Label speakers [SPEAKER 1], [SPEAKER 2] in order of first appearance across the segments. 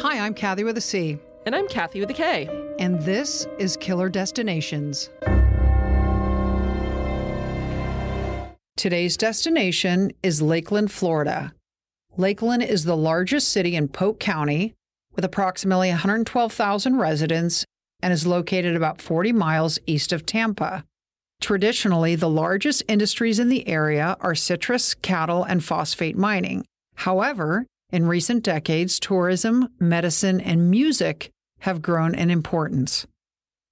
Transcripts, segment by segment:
[SPEAKER 1] Hi, I'm Kathy with a C.
[SPEAKER 2] And I'm Kathy with a K.
[SPEAKER 1] And this is Killer Destinations. Today's destination is Lakeland, Florida. Lakeland is the largest city in Polk County with approximately 112,000 residents and is located about 40 miles east of Tampa. Traditionally, the largest industries in the area are citrus, cattle, and phosphate mining. However, in recent decades, tourism, medicine, and music have grown in importance.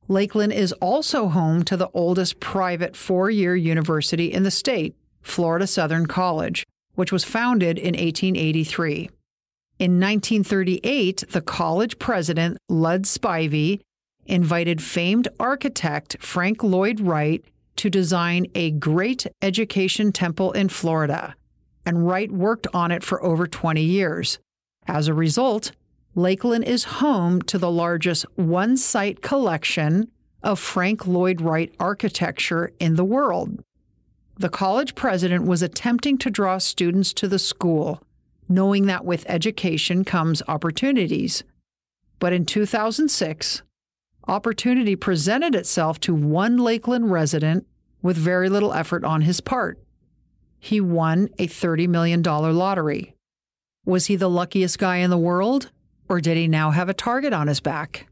[SPEAKER 1] Lakeland is also home to the oldest private four year university in the state, Florida Southern College, which was founded in 1883. In 1938, the college president, Ludd Spivey, invited famed architect Frank Lloyd Wright to design a great education temple in Florida and Wright worked on it for over 20 years. As a result, Lakeland is home to the largest one site collection of Frank Lloyd Wright architecture in the world. The college president was attempting to draw students to the school, knowing that with education comes opportunities. But in 2006, opportunity presented itself to one Lakeland resident with very little effort on his part he won a $30 million lottery. Was he the luckiest guy in the world, or did he now have a target on his back?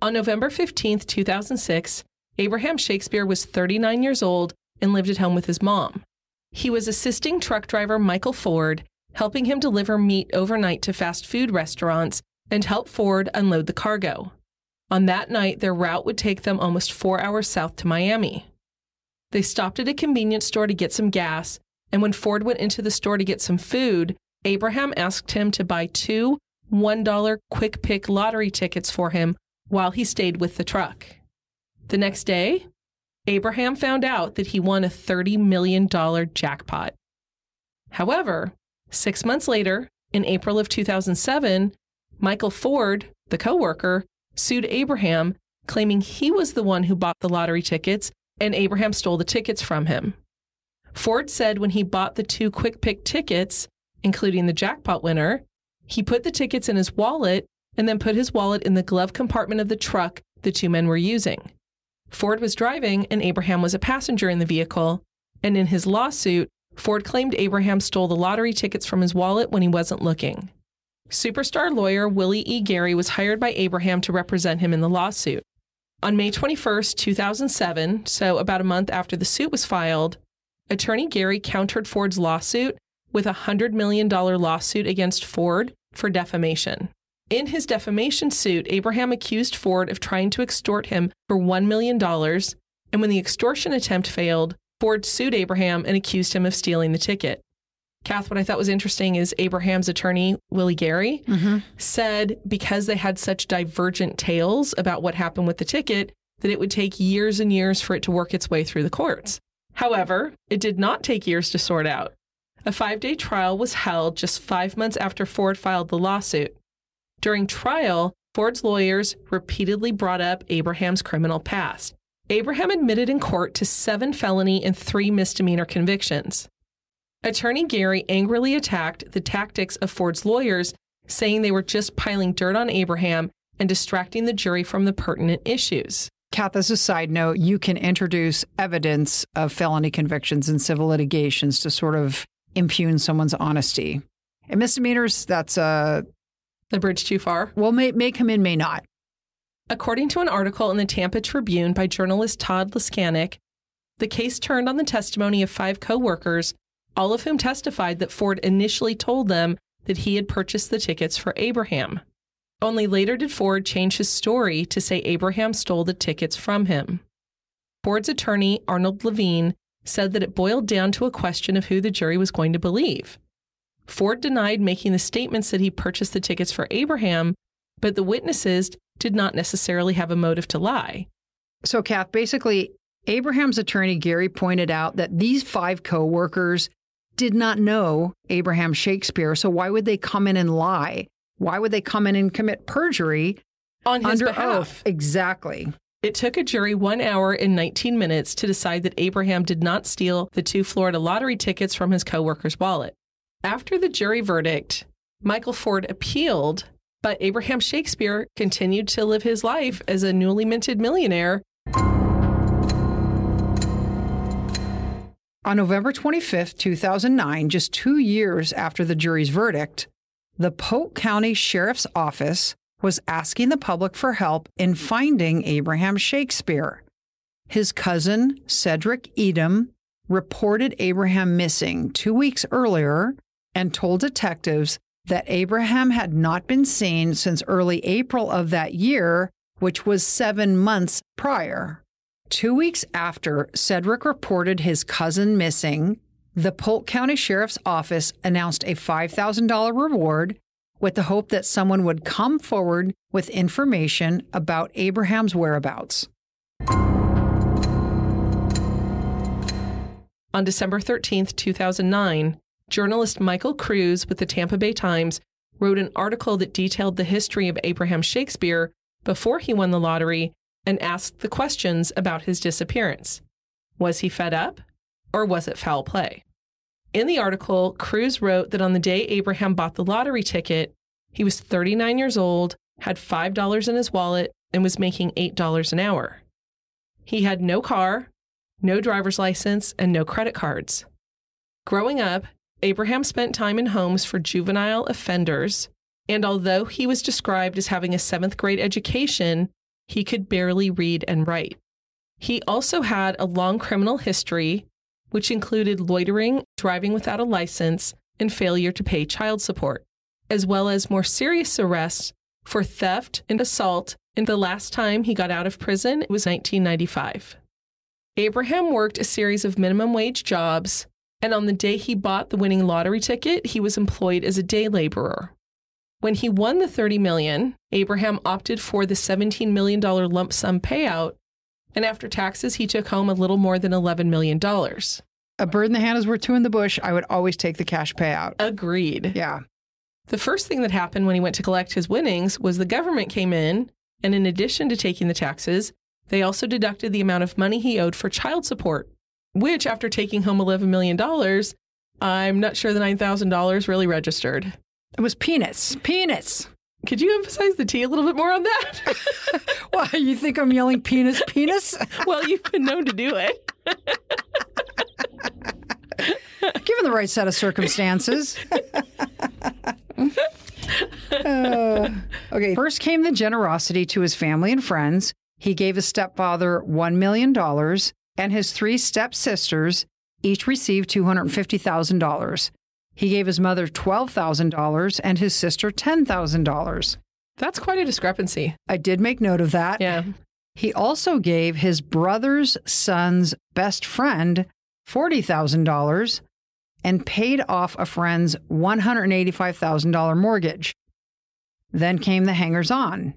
[SPEAKER 2] On November 15, 2006, Abraham Shakespeare was 39 years old and lived at home with his mom. He was assisting truck driver Michael Ford, helping him deliver meat overnight to fast food restaurants and help Ford unload the cargo. On that night, their route would take them almost four hours south to Miami. They stopped at a convenience store to get some gas, and when Ford went into the store to get some food, Abraham asked him to buy two $1 quick pick lottery tickets for him while he stayed with the truck. The next day, Abraham found out that he won a $30 million jackpot. However, six months later, in April of 2007, Michael Ford, the coworker, sued Abraham, claiming he was the one who bought the lottery tickets and Abraham stole the tickets from him. Ford said when he bought the two quick pick tickets, including the jackpot winner, he put the tickets in his wallet and then put his wallet in the glove compartment of the truck the two men were using. Ford was driving and Abraham was a passenger in the vehicle, and in his lawsuit, Ford claimed Abraham stole the lottery tickets from his wallet when he wasn't looking. Superstar lawyer Willie E. Gary was hired by Abraham to represent him in the lawsuit. On May 21, 2007, so about a month after the suit was filed, attorney Gary countered Ford's lawsuit with a $100 million lawsuit against Ford for defamation. In his defamation suit, Abraham accused Ford of trying to extort him for $1 million, and when the extortion attempt failed, Ford sued Abraham and accused him of stealing the ticket. Kath, what I thought was interesting is Abraham's attorney, Willie Gary, mm-hmm. said because they had such divergent tales about what happened with the ticket, that it would take years and years for it to work its way through the courts. However, it did not take years to sort out. A five day trial was held just five months after Ford filed the lawsuit. During trial, Ford's lawyers repeatedly brought up Abraham's criminal past. Abraham admitted in court to seven felony and three misdemeanor convictions. Attorney Gary angrily attacked the tactics of Ford's lawyers, saying they were just piling dirt on Abraham and distracting the jury from the pertinent issues.
[SPEAKER 1] Kath, as a side note, you can introduce evidence of felony convictions in civil litigations to sort of impugn someone's honesty. And misdemeanors, that's a.
[SPEAKER 2] The bridge too far?
[SPEAKER 1] Well, may, may come in, may not.
[SPEAKER 2] According to an article in the Tampa Tribune by journalist Todd Leskanik, the case turned on the testimony of five co workers all of whom testified that Ford initially told them that he had purchased the tickets for Abraham. Only later did Ford change his story to say Abraham stole the tickets from him. Ford's attorney, Arnold Levine, said that it boiled down to a question of who the jury was going to believe. Ford denied making the statements that he purchased the tickets for Abraham, but the witnesses did not necessarily have a motive to lie.
[SPEAKER 1] So, Kath, basically, Abraham's attorney Gary pointed out that these five co workers did not know Abraham Shakespeare. So, why would they come in and lie? Why would they come in and commit perjury
[SPEAKER 2] On his
[SPEAKER 1] under
[SPEAKER 2] behalf.
[SPEAKER 1] oath? Exactly.
[SPEAKER 2] It took a jury one hour and 19 minutes to decide that Abraham did not steal the two Florida lottery tickets from his coworker's wallet. After the jury verdict, Michael Ford appealed, but Abraham Shakespeare continued to live his life as a newly minted millionaire.
[SPEAKER 1] On November 25th, 2009, just two years after the jury's verdict, the Polk County Sheriff's Office was asking the public for help in finding Abraham Shakespeare. His cousin, Cedric Edom, reported Abraham missing two weeks earlier and told detectives that Abraham had not been seen since early April of that year, which was seven months prior. Two weeks after Cedric reported his cousin missing, the Polk County Sheriff's Office announced a $5,000 reward with the hope that someone would come forward with information about Abraham's whereabouts.
[SPEAKER 2] On December 13th, 2009, journalist Michael Kruse with the Tampa Bay Times wrote an article that detailed the history of Abraham Shakespeare before he won the lottery and asked the questions about his disappearance. Was he fed up or was it foul play? In the article, Kruse wrote that on the day Abraham bought the lottery ticket, he was 39 years old, had $5 in his wallet, and was making $8 an hour. He had no car, no driver's license, and no credit cards. Growing up, Abraham spent time in homes for juvenile offenders, and although he was described as having a seventh grade education, he could barely read and write. He also had a long criminal history, which included loitering, driving without a license, and failure to pay child support, as well as more serious arrests for theft and assault. And the last time he got out of prison was 1995. Abraham worked a series of minimum wage jobs, and on the day he bought the winning lottery ticket, he was employed as a day laborer. When he won the 30 million, Abraham opted for the 17 million dollar lump sum payout, and after taxes, he took home a little more than 11 million dollars.
[SPEAKER 1] A bird in the hand is worth two in the bush. I would always take the cash payout.
[SPEAKER 2] Agreed.
[SPEAKER 1] Yeah.
[SPEAKER 2] The first thing that happened when he went to collect his winnings was the government came in, and in addition to taking the taxes, they also deducted the amount of money he owed for child support, which, after taking home $11 million, I'm not sure the $9,000 really registered.
[SPEAKER 1] It was penis. Penis.
[SPEAKER 2] Could you emphasize the T a little bit more on that?
[SPEAKER 1] Why, you think I'm yelling penis, penis?
[SPEAKER 2] well, you've been known to do it.
[SPEAKER 1] Given the right set of circumstances. Uh, okay, first came the generosity to his family and friends. He gave his stepfather $1 million, and his three stepsisters each received $250,000. He gave his mother $12,000 and his sister $10,000.
[SPEAKER 2] That's quite a discrepancy.
[SPEAKER 1] I did make note of that.
[SPEAKER 2] Yeah.
[SPEAKER 1] He also gave his brother's son's best friend $40,000 and paid off a friend's $185,000 mortgage. Then came the hangers on.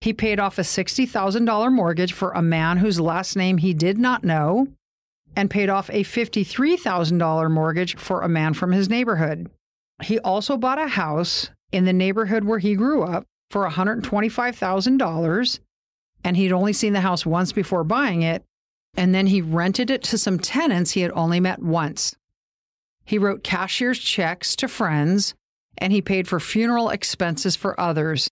[SPEAKER 1] He paid off a $60,000 mortgage for a man whose last name he did not know and paid off a $53,000 mortgage for a man from his neighborhood. He also bought a house in the neighborhood where he grew up for $125,000 and he'd only seen the house once before buying it and then he rented it to some tenants he had only met once. He wrote cashier's checks to friends and he paid for funeral expenses for others.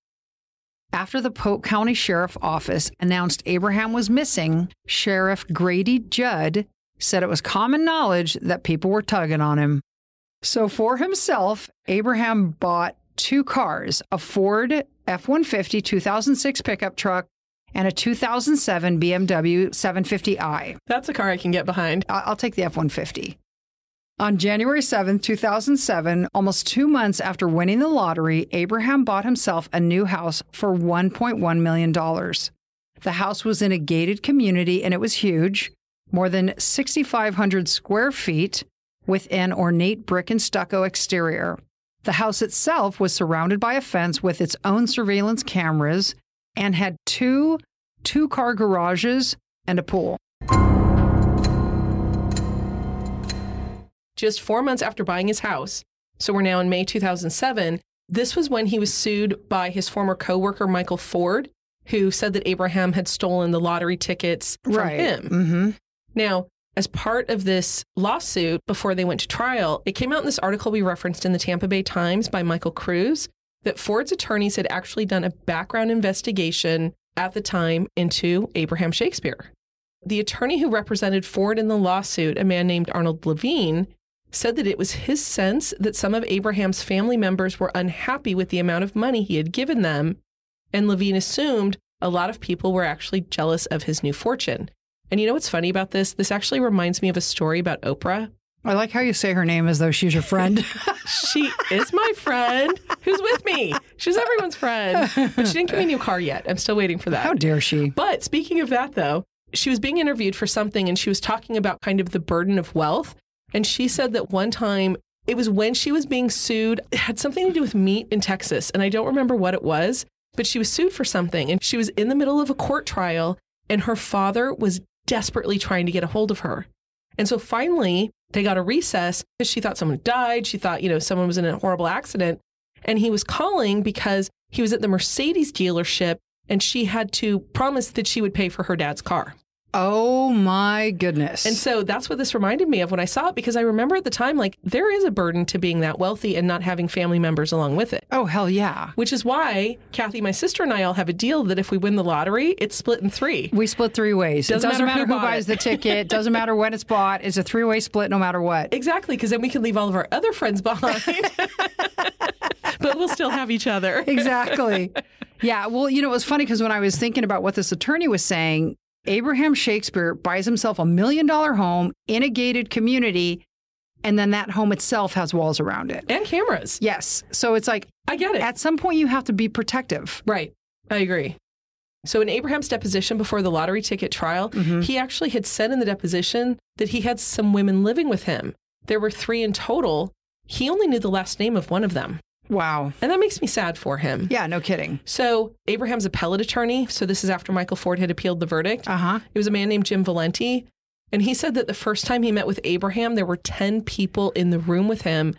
[SPEAKER 1] After the Polk County Sheriff Office announced Abraham was missing, Sheriff Grady Judd said it was common knowledge that people were tugging on him. So for himself, Abraham bought two cars a Ford F 150 2006 pickup truck and a 2007 BMW 750i.
[SPEAKER 2] That's a car I can get behind.
[SPEAKER 1] I'll take the F 150. On January 7th, 2007, almost two months after winning the lottery, Abraham bought himself a new house for $1.1 million. The house was in a gated community and it was huge. More than 6,500 square feet with an ornate brick and stucco exterior. The house itself was surrounded by a fence with its own surveillance cameras and had two two car garages and a pool.
[SPEAKER 2] Just four months after buying his house, so we're now in May 2007, this was when he was sued by his former coworker, Michael Ford, who said that Abraham had stolen the lottery tickets from
[SPEAKER 1] right.
[SPEAKER 2] him.
[SPEAKER 1] Mm-hmm.
[SPEAKER 2] Now, as part of this lawsuit before they went to trial, it came out in this article we referenced in the Tampa Bay Times by Michael Kruse that Ford's attorneys had actually done a background investigation at the time into Abraham Shakespeare. The attorney who represented Ford in the lawsuit, a man named Arnold Levine, said that it was his sense that some of Abraham's family members were unhappy with the amount of money he had given them, and Levine assumed a lot of people were actually jealous of his new fortune. And you know what's funny about this? This actually reminds me of a story about Oprah.
[SPEAKER 1] I like how you say her name as though she's your friend.
[SPEAKER 2] she is my friend who's with me. She's everyone's friend. But she didn't give me a new car yet. I'm still waiting for that.
[SPEAKER 1] How dare she?
[SPEAKER 2] But speaking of that, though, she was being interviewed for something and she was talking about kind of the burden of wealth. And she said that one time it was when she was being sued, it had something to do with meat in Texas. And I don't remember what it was, but she was sued for something. And she was in the middle of a court trial and her father was desperately trying to get a hold of her. And so finally, they got a recess because she thought someone died. She thought, you know, someone was in a horrible accident. And he was calling because he was at the Mercedes dealership and she had to promise that she would pay for her dad's car.
[SPEAKER 1] Oh my goodness.
[SPEAKER 2] And so that's what this reminded me of when I saw it because I remember at the time, like, there is a burden to being that wealthy and not having family members along with it.
[SPEAKER 1] oh, hell yeah.
[SPEAKER 2] Which is why Kathy, my sister, and I all have a deal that if we win the lottery, it's split in three.
[SPEAKER 1] We split three ways.
[SPEAKER 2] Doesn't
[SPEAKER 1] it doesn't
[SPEAKER 2] matter
[SPEAKER 1] matter,
[SPEAKER 2] who
[SPEAKER 1] who, buys
[SPEAKER 2] it.
[SPEAKER 1] the ticket, doesn't matter when it's bought. It's a three way split no matter what.
[SPEAKER 2] Exactly, because then we can leave all of our other friends behind, but we'll still have each other.
[SPEAKER 1] exactly. Yeah. Well, you know, it was funny because when I was thinking about what this attorney was saying, Abraham Shakespeare buys himself a million dollar home in a gated community, and then that home itself has walls around it.
[SPEAKER 2] And cameras.
[SPEAKER 1] Yes. So it's like
[SPEAKER 2] I get it.
[SPEAKER 1] at some point you have to be protective.
[SPEAKER 2] Right. I agree. So, in Abraham's deposition before the lottery ticket trial, mm-hmm. he actually had said in the deposition that he had some women living with him. There were three in total. He only knew the last name of one of them.
[SPEAKER 1] Wow.
[SPEAKER 2] And that makes me sad for him.
[SPEAKER 1] Yeah, no kidding.
[SPEAKER 2] So, Abraham's appellate attorney, so this is after Michael Ford had appealed the verdict.
[SPEAKER 1] Uh huh.
[SPEAKER 2] It was a man named Jim Valenti. And he said that the first time he met with Abraham, there were 10 people in the room with him,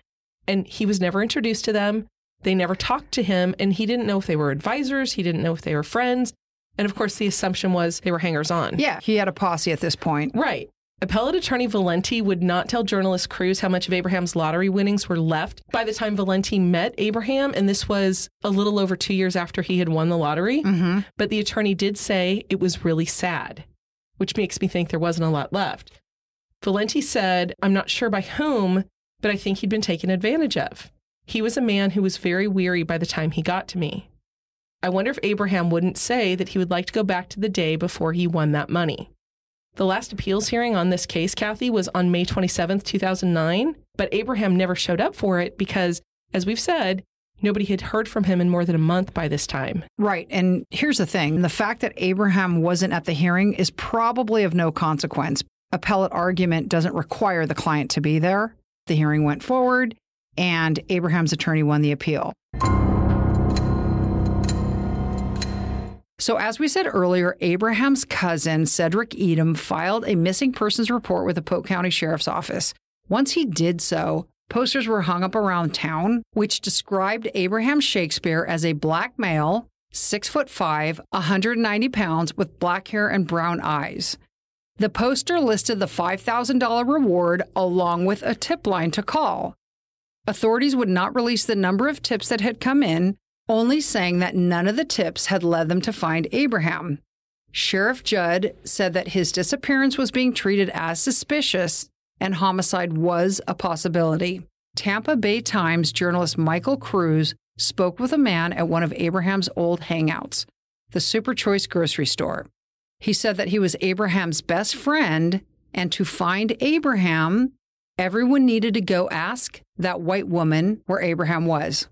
[SPEAKER 2] and he was never introduced to them. They never talked to him, and he didn't know if they were advisors. He didn't know if they were friends. And of course, the assumption was they were hangers on.
[SPEAKER 1] Yeah, he had a posse at this point.
[SPEAKER 2] Right. Appellate attorney Valenti would not tell journalist Kruse how much of Abraham's lottery winnings were left by the time Valenti met Abraham, and this was a little over two years after he had won the lottery.
[SPEAKER 1] Mm-hmm.
[SPEAKER 2] But the attorney did say it was really sad, which makes me think there wasn't a lot left. Valenti said, I'm not sure by whom, but I think he'd been taken advantage of. He was a man who was very weary by the time he got to me. I wonder if Abraham wouldn't say that he would like to go back to the day before he won that money. The last appeals hearing on this case, Kathy, was on May 27th, 2009, but Abraham never showed up for it because, as we've said, nobody had heard from him in more than a month by this time.
[SPEAKER 1] Right. And here's the thing the fact that Abraham wasn't at the hearing is probably of no consequence. Appellate argument doesn't require the client to be there. The hearing went forward, and Abraham's attorney won the appeal. So, as we said earlier, Abraham's cousin, Cedric Edom, filed a missing persons report with the Polk County Sheriff's Office. Once he did so, posters were hung up around town, which described Abraham Shakespeare as a black male, six foot five, 190 pounds, with black hair and brown eyes. The poster listed the $5,000 reward along with a tip line to call. Authorities would not release the number of tips that had come in, only saying that none of the tips had led them to find Abraham. Sheriff Judd said that his disappearance was being treated as suspicious and homicide was a possibility. Tampa Bay Times journalist Michael Kruse spoke with a man at one of Abraham's old hangouts, the Super Choice grocery store. He said that he was Abraham's best friend, and to find Abraham, everyone needed to go ask that white woman where Abraham was.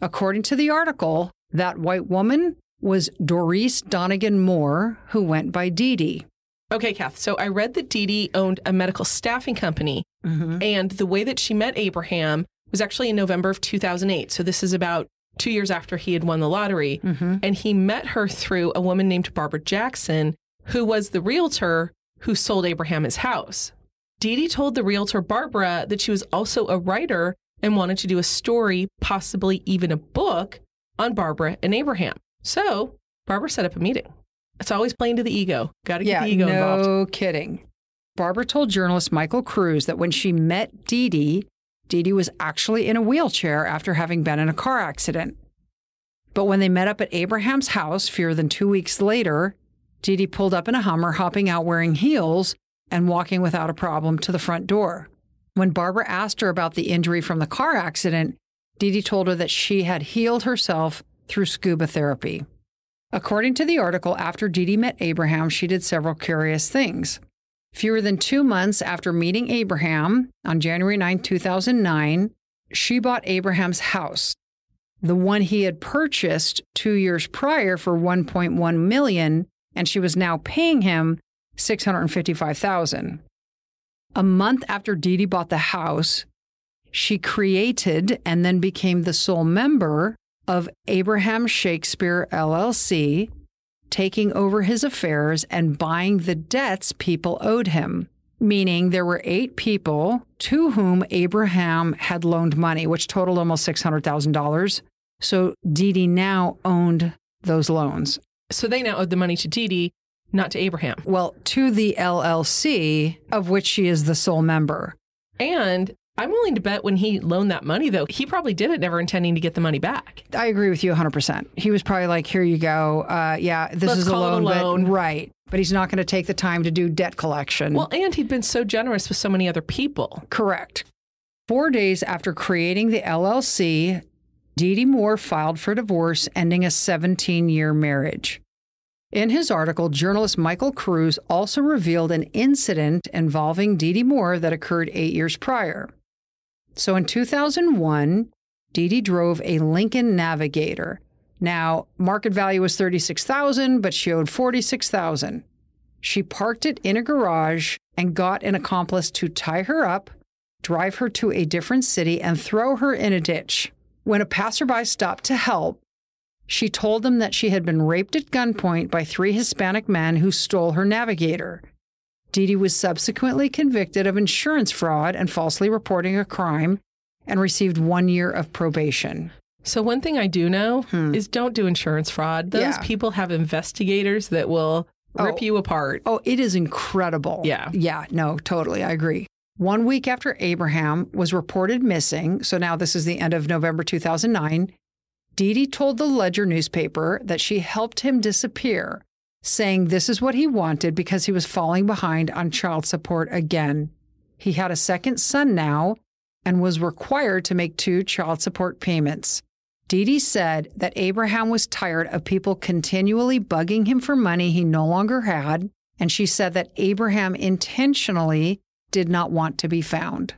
[SPEAKER 1] According to the article, that white woman was Dorice Donegan Moore, who went by Dee Dee.
[SPEAKER 2] Okay, Kath. So I read that Dee Dee owned a medical staffing company,
[SPEAKER 1] Mm-hmm.
[SPEAKER 2] and the way that she met Abraham was actually in November of 2008. So this is about two years after he had won the lottery.
[SPEAKER 1] Mm-hmm.
[SPEAKER 2] And he met her through a woman named Barbara Jackson, who was the realtor who sold Abraham his house. Dee Dee told the realtor Barbara that she was also a writer and wanted to do a story, possibly even a book, on Barbara and Abraham. So Barbara set up a meeting. It's always playing to the ego. Got to get
[SPEAKER 1] Yeah,
[SPEAKER 2] the ego
[SPEAKER 1] no
[SPEAKER 2] involved.
[SPEAKER 1] No kidding. Barbara told journalist Michael Kruse that when she met Dee Dee, Dee Dee was actually in a wheelchair after having been in a car accident. But when they met up at Abraham's house fewer than two weeks later, Dee Dee pulled up in a Hummer, hopping out wearing heels and walking without a problem to the front door. When Barbara asked her about the injury from the car accident, Dee Dee told her that she had healed herself through scuba therapy. According to the article, after Dee Dee met Abraham, she did several curious things. Fewer than two months after meeting Abraham on January 9, 2009, she bought Abraham's house, the one he had purchased two years prior for 1.1 million, and she was now paying him 655,000. A month after Dee Dee bought the house, she created and then became the sole member of Abraham Shakespeare LLC, taking over his affairs and buying the debts people owed him. Meaning there were eight people to whom Abraham had loaned money, which totaled almost $600,000. So Dee Dee now owned those loans.
[SPEAKER 2] So they now owed the money to Dee Dee, not to Abraham.
[SPEAKER 1] Well, to the LLC, of which she is the sole member.
[SPEAKER 2] And I'm willing to bet when he loaned that money, though, he probably did it never intending to get the money back.
[SPEAKER 1] I agree with you 100%. He was probably like, here you go. Uh, yeah, this
[SPEAKER 2] Let's
[SPEAKER 1] is a
[SPEAKER 2] it a
[SPEAKER 1] loan,
[SPEAKER 2] loan.
[SPEAKER 1] But, right. But he's not going to take the time to do debt collection.
[SPEAKER 2] Well, and he'd been so generous with so many other people.
[SPEAKER 1] Correct. Four days after creating the LLC, Dee Dee Moore filed for divorce, ending a 17 year marriage. In his article, journalist Michael Kruse also revealed an incident involving Dee Dee Moore that occurred eight years prior. So in 2001, Dee Dee drove a Lincoln Navigator. Now, market value was 36,000, but she owed 46,000. She parked it in a garage and got an accomplice to tie her up, drive her to a different city, and throw her in a ditch. When a passerby stopped to help, she told them that she had been raped at gunpoint by three Hispanic men who stole her navigator. Dee Dee was subsequently convicted of insurance fraud and falsely reporting a crime and received one year of probation.
[SPEAKER 2] So, one thing I do know is don't do insurance fraud. Those
[SPEAKER 1] Hmm. Yeah.
[SPEAKER 2] people have investigators that will rip
[SPEAKER 1] Oh.
[SPEAKER 2] you apart.
[SPEAKER 1] Oh, it is incredible.
[SPEAKER 2] Yeah.
[SPEAKER 1] Yeah, no, totally. I agree. One week after Abraham was reported missing, so now this is the end of November 2009, Dee Dee told the Ledger newspaper that she helped him disappear, saying this is what he wanted because he was falling behind on child support again. He had a second son now and was required to make two child support payments. Dee Dee said that Abraham was tired of people continually bugging him for money he no longer had, and she said that Abraham intentionally did not want to be found.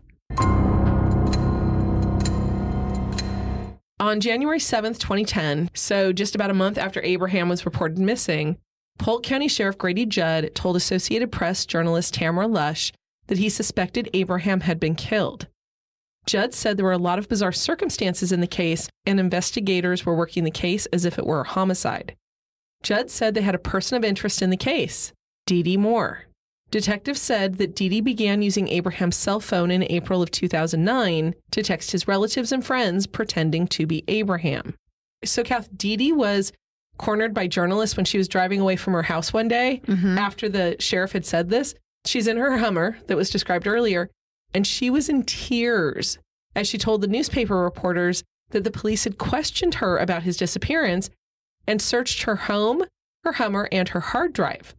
[SPEAKER 2] On January 7th, 2010, so just about a month after Abraham was reported missing, Polk County Sheriff Grady Judd told Associated Press journalist Tamara Lush that he suspected Abraham had been killed. Judd said there were a lot of bizarre circumstances in the case, and investigators were working the case as if it were a homicide. Judd said they had a person of interest in the case, Dee Dee Moore. Detectives said that Dee Dee began using Abraham's cell phone in April of 2009 to text his relatives and friends pretending to be Abraham. So, Kath, Dee Dee was cornered by journalists when she was driving away from her house one day mm-hmm. after the sheriff had said this. She's in her Hummer that was described earlier, and she was in tears as she told the newspaper reporters that the police had questioned her about his disappearance and searched her home, her Hummer, and her hard drive.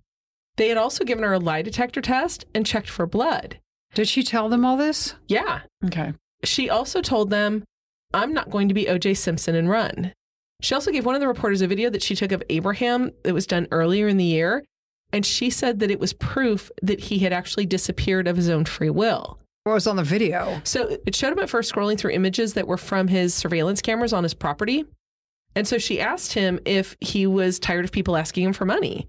[SPEAKER 2] They had also given her a lie detector test and checked for blood.
[SPEAKER 1] Did she tell them all this?
[SPEAKER 2] Yeah.
[SPEAKER 1] Okay.
[SPEAKER 2] She also told them, I'm not going to be OJ Simpson and run. She also gave one of the reporters a video that she took of Abraham that was done earlier in the year. And she said that it was proof that he had actually disappeared of his own free will.
[SPEAKER 1] What was on the video?
[SPEAKER 2] So it showed him at first scrolling through images that were from his surveillance cameras on his property. And so she asked him if he was tired of people asking him for money.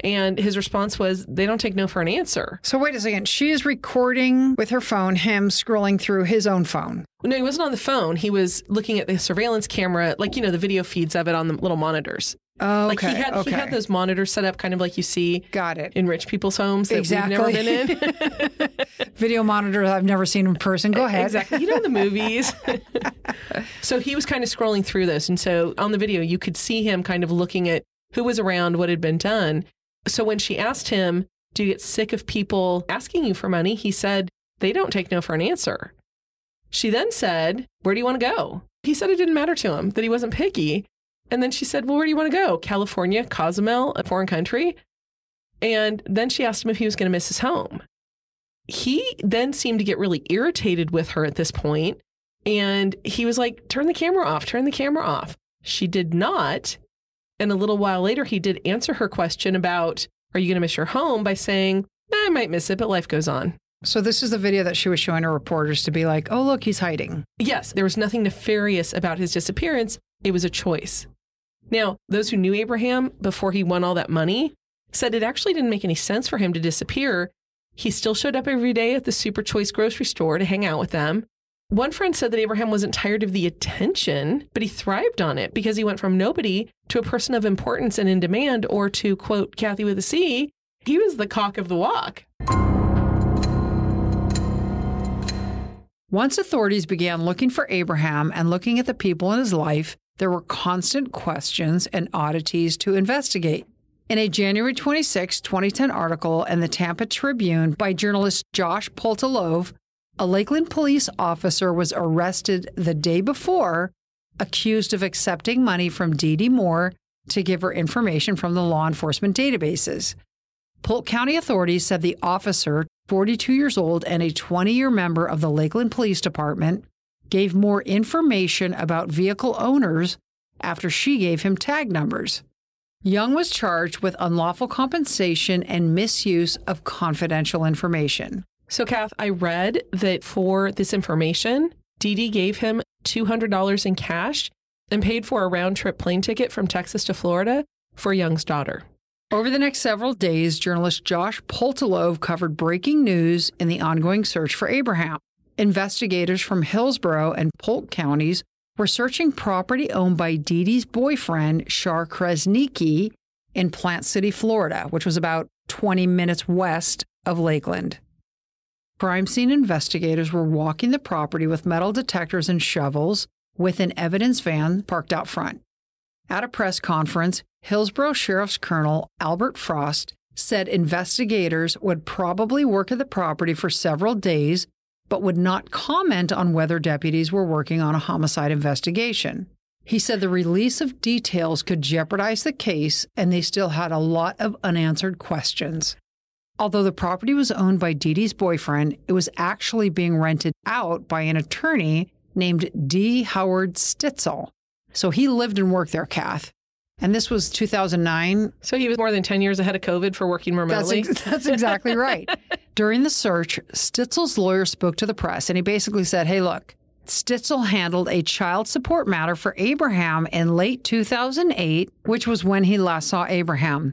[SPEAKER 2] And his response was, they don't take no for an answer.
[SPEAKER 1] So wait a second. She is recording with her phone him scrolling through his own phone.
[SPEAKER 2] No, he wasn't on the phone. He was looking at the surveillance camera, like, you know, the video feeds of it on the little monitors.
[SPEAKER 1] Oh,
[SPEAKER 2] Like
[SPEAKER 1] okay.
[SPEAKER 2] he had
[SPEAKER 1] okay.
[SPEAKER 2] he had those monitors set up kind of like you see
[SPEAKER 1] Got it.
[SPEAKER 2] in rich people's homes that
[SPEAKER 1] Exactly.
[SPEAKER 2] we've never been in.
[SPEAKER 1] Video monitors I've never seen in person. Go ahead.
[SPEAKER 2] Exactly. You know in the movies. so he was kind of scrolling through this. And so on the video, you could see him kind of looking at who was around, what had been done. So when she asked him, Do you get sick of people asking you for money? He said, They don't take no for an answer. She then said, Where do you want to go? He said it didn't matter to him, that he wasn't picky. And then she said, Well, where do you want to go? California, Cozumel, a foreign country? And then she asked him if he was going to miss his home. He then seemed to get really irritated with her at this point, And he was like, Turn the camera off, turn the camera off. She did not. And a little while later, he did answer her question about, Are you going to miss your home? by saying, eh, I might miss it, but life goes on.
[SPEAKER 1] So this is the video that she was showing her reporters to be like, "Oh, look, he's hiding."
[SPEAKER 2] Yes, there was nothing nefarious about his disappearance. It was a choice. Now, those who knew Abraham before he won all that money said it actually didn't make any sense for him to disappear. He still showed up every day at the Super Choice grocery store to hang out with them. One friend said that Abraham wasn't tired of the attention, but he thrived on it because he went from nobody to a person of importance and in demand, or to quote Kathy with a C, he was the cock of the walk.
[SPEAKER 1] Once authorities began looking for Abraham and looking at the people in his life, there were constant questions and oddities to investigate. In a January 26, 2010 article in the Tampa Tribune by journalist Josh Poltilove, a Lakeland police officer was arrested the day before, accused of accepting money from Dee Dee Moore to give her information from the law enforcement databases. Polk County authorities said the officer, 42 years old and a 20 year member of the Lakeland Police Department, gave more information about vehicle owners after she gave him tag numbers. Young was charged with unlawful compensation and misuse of confidential information.
[SPEAKER 2] So, Kath, I read that for this information, Dee gave him $200 in cash and paid for a round trip plane ticket from Texas to Florida for Young's daughter.
[SPEAKER 1] Over the next several days, journalist Josh Poltilove covered breaking news in the ongoing search for Abraham. Investigators from Hillsborough and Polk counties were searching property owned by Dee Dee's boyfriend, Shar Kresnicki, in Plant City, Florida, which was about 20 minutes west of Lakeland. Crime scene investigators were walking the property with metal detectors and shovels with an evidence van parked out front. At a press conference, Hillsborough Sheriff's Colonel Albert Frost said investigators would probably work at the property for several days, but would not comment on whether deputies were working on a homicide investigation. He said the release of details could jeopardize the case, and they still had a lot of unanswered questions. Although the property was owned by Dee Dee's boyfriend, it was actually being rented out by an attorney named D. Howard Stitzel. So he lived and worked there, Kath. And this was 2009.
[SPEAKER 2] So he was more than 10 years ahead of COVID for working
[SPEAKER 1] That's,
[SPEAKER 2] remotely.
[SPEAKER 1] ex- that's exactly right. During the search, Stitzel's lawyer spoke to the press and he basically said, Hey, look, Stitzel handled a child support matter for Abraham in late 2008, which was when he last saw Abraham.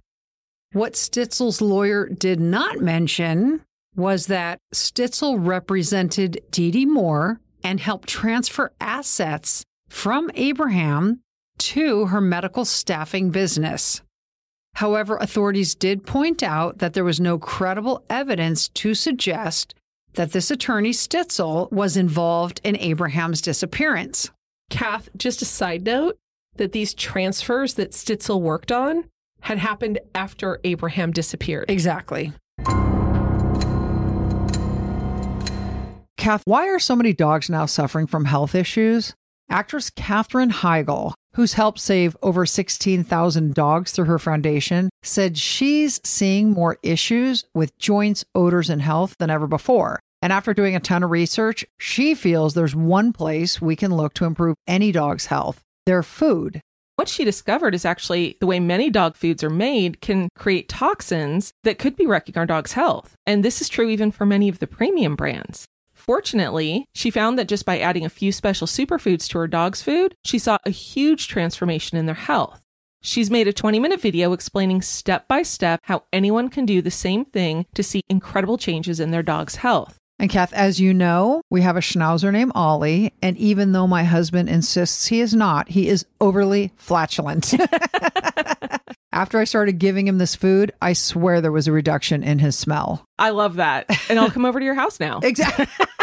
[SPEAKER 1] What Stitzel's lawyer did not mention was that Stitzel represented Dee Dee Moore and helped transfer assets from Abraham to her medical staffing business. However, authorities did point out that there was no credible evidence to suggest that this attorney Stitzel was involved in Abraham's disappearance.
[SPEAKER 2] Kath, just a side note that these transfers that Stitzel worked on had happened after Abraham disappeared.
[SPEAKER 1] Exactly. Kath, why are so many dogs now suffering from health issues? Actress Katherine Heigl, who's helped save over 16,000 dogs through her foundation, said she's seeing more issues with joints, odors, and health than ever before. And after doing a ton of research, she feels there's one place we can look to improve any dog's health their food.
[SPEAKER 3] What she discovered is actually the way many dog foods are made can create toxins that could be wrecking our dog's health. And this is true even for many of the premium brands. Fortunately, she found that just by adding a few special superfoods to her dog's food, she saw a huge transformation in their health. She's made a 20 minute video explaining step by step how anyone can do the same thing to see incredible changes in their dog's health.
[SPEAKER 1] And Kath, as you know, we have a schnauzer named Ollie. And even though my husband insists he is not, he is overly flatulent. After I started giving him this food, I swear there was a reduction in his smell.
[SPEAKER 3] I love that. And I'll come over to your house now.
[SPEAKER 1] Exactly.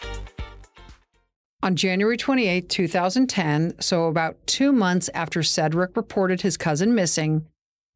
[SPEAKER 1] On January 28, 2010, so about two months after Cedric reported his cousin missing,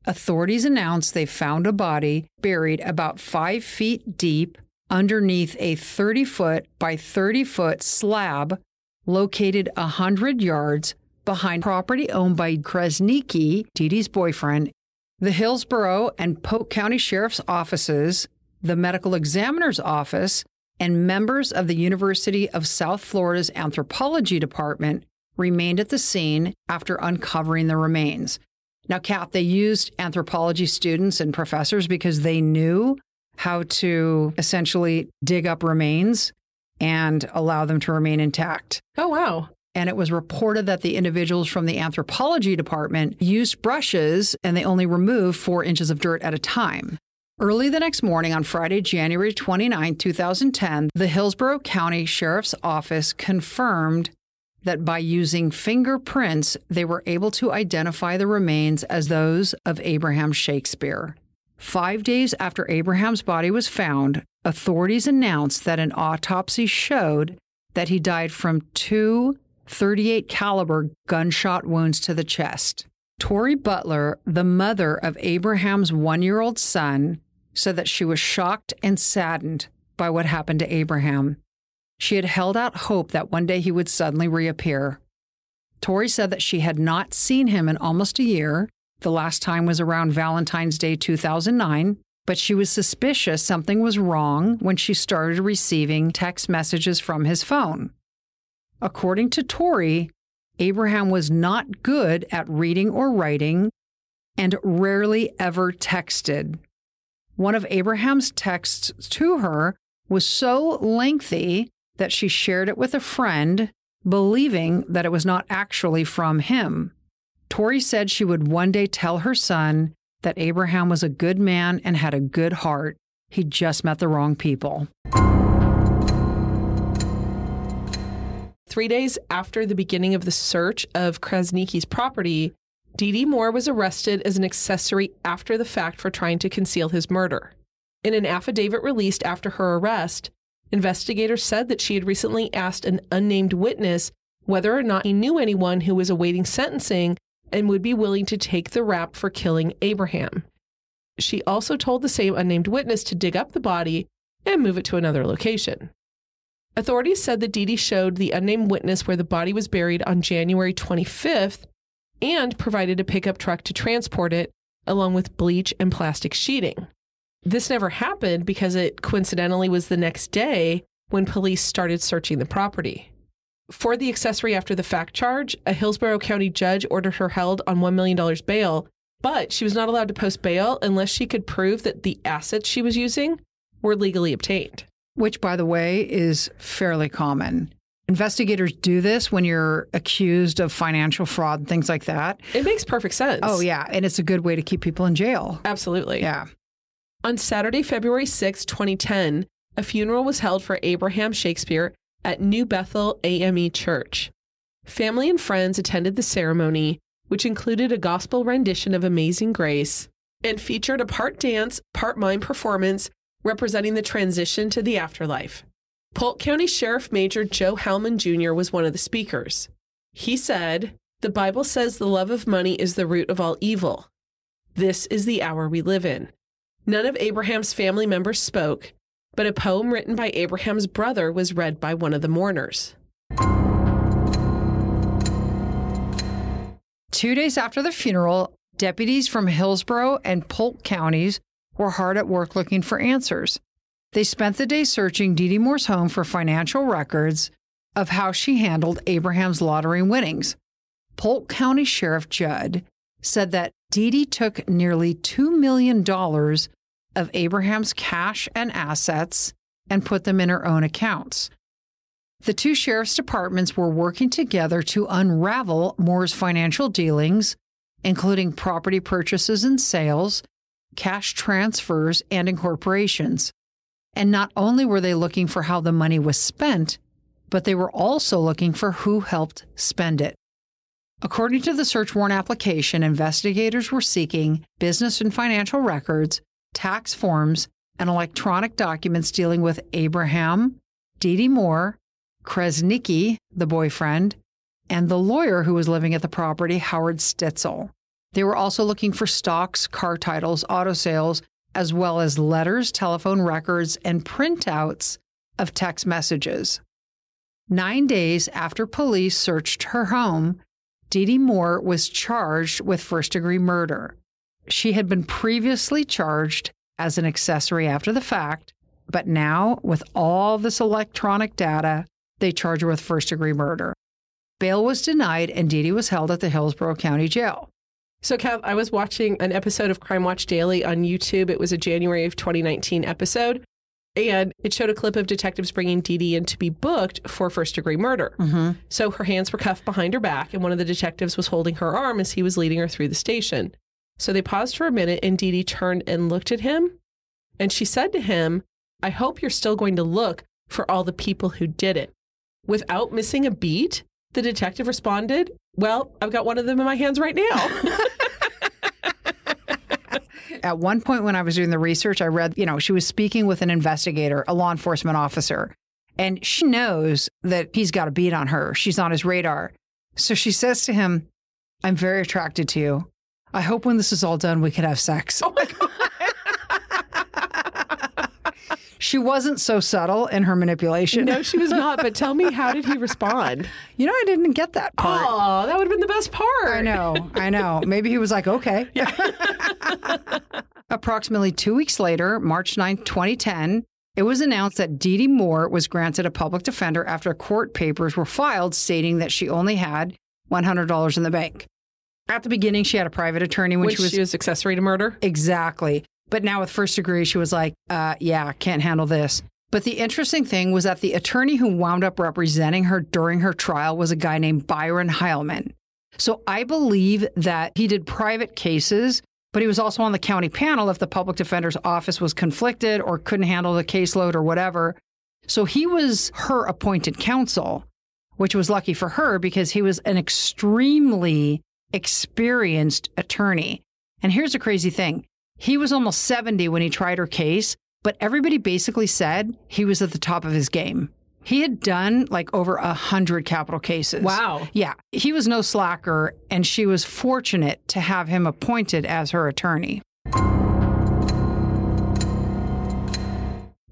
[SPEAKER 1] authorities announced they found a body buried about five feet deep underneath a 30 foot by 30 foot slab located 100 yards behind property owned by Kresniki, Dee Dee's boyfriend. The Hillsborough and Polk County Sheriff's offices, the medical examiner's office, and members of the University of South Florida's anthropology department remained at the scene after uncovering the remains. Now, Kath, they used anthropology students and professors because they knew how to essentially dig up remains and allow them to remain intact.
[SPEAKER 2] Oh, wow.
[SPEAKER 1] And it was reported that the individuals from the anthropology department used brushes and they only removed four inches of dirt at a time. Early the next morning on Friday, January 29, 2010, the Hillsborough County Sheriff's Office confirmed that by using fingerprints, they were able to identify the remains as those of Abraham Shakespeare. Five days after Abraham's body was found, authorities announced that an autopsy showed that he died from two 38 caliber gunshot wounds to the chest. Tori Butler, the mother of Abraham's one year old son, said that she was shocked and saddened by what happened to Abraham. She had held out hope that one day he would suddenly reappear. Tori said that she had not seen him in almost a year. The last time was around Valentine's Day 2009, but she was suspicious something was wrong when she started receiving text messages from his phone. According to Tori, Abraham was not good at reading or writing and rarely ever texted. One of Abraham's texts to her was so lengthy that she shared it with a friend, believing that it was not actually from him. Tori said she would one day tell her son that Abraham was a good man and had a good heart. He just met the wrong people.
[SPEAKER 2] Three days after the beginning of the search of Krasniki's property, Dee Dee Moore was arrested as an accessory after the fact for trying to conceal his murder. In an affidavit released after her arrest, investigators said that she had recently asked an unnamed witness whether or not he knew anyone who was awaiting sentencing and would be willing to take the rap for killing Abraham. She also told the same unnamed witness to dig up the body and move it to another location. Authorities said that Dee Dee showed the unnamed witness where the body was buried on January 25th and provided a pickup truck to transport it, along with bleach and plastic sheeting. This never happened because it coincidentally was the next day when police started searching the property. For the accessory after the fact charge, a Hillsborough County judge ordered her held on $1 million bail, but she was not allowed to post bail unless she could prove that the assets she was using were legally obtained.
[SPEAKER 1] which, by the way, is fairly common. Investigators do this when you're accused of financial fraud and things like that.
[SPEAKER 2] It makes perfect sense.
[SPEAKER 1] Oh, yeah. And it's a good way to keep people in jail.
[SPEAKER 2] Absolutely.
[SPEAKER 1] Yeah.
[SPEAKER 2] On Saturday, February 6, 2010, a funeral was held for Abraham Shakespeare at New Bethel AME Church. Family and friends attended the ceremony, which included a gospel rendition of Amazing Grace and featured a part dance, part mime performance representing the transition to the afterlife. Polk County Sheriff Major Joe Hellman Jr. was one of the speakers. He said, The Bible says the love of money is the root of all evil. This is the hour we live in. None of Abraham's family members spoke, but a poem written by Abraham's brother was read by one of the mourners.
[SPEAKER 1] Two days after the funeral, deputies from Hillsborough and Polk counties were hard at work looking for answers. They spent the day searching Dee Dee Moore's home for financial records of how she handled Abraham's lottery winnings. Polk County Sheriff Judd said that Dee Dee took nearly $2 million of Abraham's cash and assets and put them in her own accounts. The two sheriff's departments were working together to unravel Moore's financial dealings, including property purchases and sales, cash transfers, and incorporations. And not only were they looking for how the money was spent, but they were also looking for who helped spend it. According to the search warrant application, investigators were seeking business and financial records, tax forms, and electronic documents dealing with Abraham, Dee Dee Moore, Kresnicki, the boyfriend, and the lawyer who was living at the property, Howard Stitzel. They were also looking for stocks, car titles, auto sales, as well as letters, telephone records, and printouts of text messages. Nine days after police searched her home, Dee Dee Moore was charged with first degree murder. She had been previously charged as an accessory after the fact, but now, with all this electronic data, they charge her with first degree murder. Bail was denied, and Dee Dee was held at the Hillsborough County Jail.
[SPEAKER 2] So, Kev, I was watching an episode of Crime Watch Daily on YouTube. It was a January of 2019 episode, and it showed a clip of detectives bringing Dee Dee in to be booked for first degree murder.
[SPEAKER 1] Mm-hmm.
[SPEAKER 2] So, her hands were cuffed behind her back, and one of the detectives was holding her arm as he was leading her through the station. So, they paused for a minute, and Dee Dee turned and looked at him, and she said to him, I hope you're still going to look for all the people who did it. Without missing a beat, the detective responded, Well, I've got one of them in my hands right now.
[SPEAKER 1] At one point, when I was doing the research, I read, you know, she was speaking with an investigator, a law enforcement officer, and she knows that he's got a beat on her. She's on his radar. So she says to him, I'm very attracted to you. I hope when this is all done, we can have sex.
[SPEAKER 2] oh my God.
[SPEAKER 1] She wasn't so subtle in her manipulation.
[SPEAKER 2] No, she was not. But tell me, how did he respond?
[SPEAKER 1] You know, I didn't get that part.
[SPEAKER 2] Oh, that would have been the best part.
[SPEAKER 1] I know, I know. Maybe he was like, okay. Approximately two weeks later, March 9, 2010, it was announced that Dee Dee Moore was granted a public defender after court papers were filed stating that she only had $100 in the bank. At the beginning, she had a private attorney when
[SPEAKER 2] When
[SPEAKER 1] she was
[SPEAKER 2] she was accessory to murder.
[SPEAKER 1] Exactly. But now with first degree, she was like, uh, yeah, can't handle this. But the interesting thing was that the attorney who wound up representing her during her trial was a guy named Byron Hileman. So I believe that he did private cases, but he was also on the county panel if the public defender's office was conflicted or couldn't handle the caseload or whatever. So he was her appointed counsel, which was lucky for her because he was an extremely experienced attorney. And here's the crazy thing he was almost 70 when he tried her case, but everybody basically said he was at the top of his game. He had done like over a hundred capital cases.
[SPEAKER 2] Wow.
[SPEAKER 1] Yeah. He was no slacker, and she was fortunate to have him appointed as her attorney.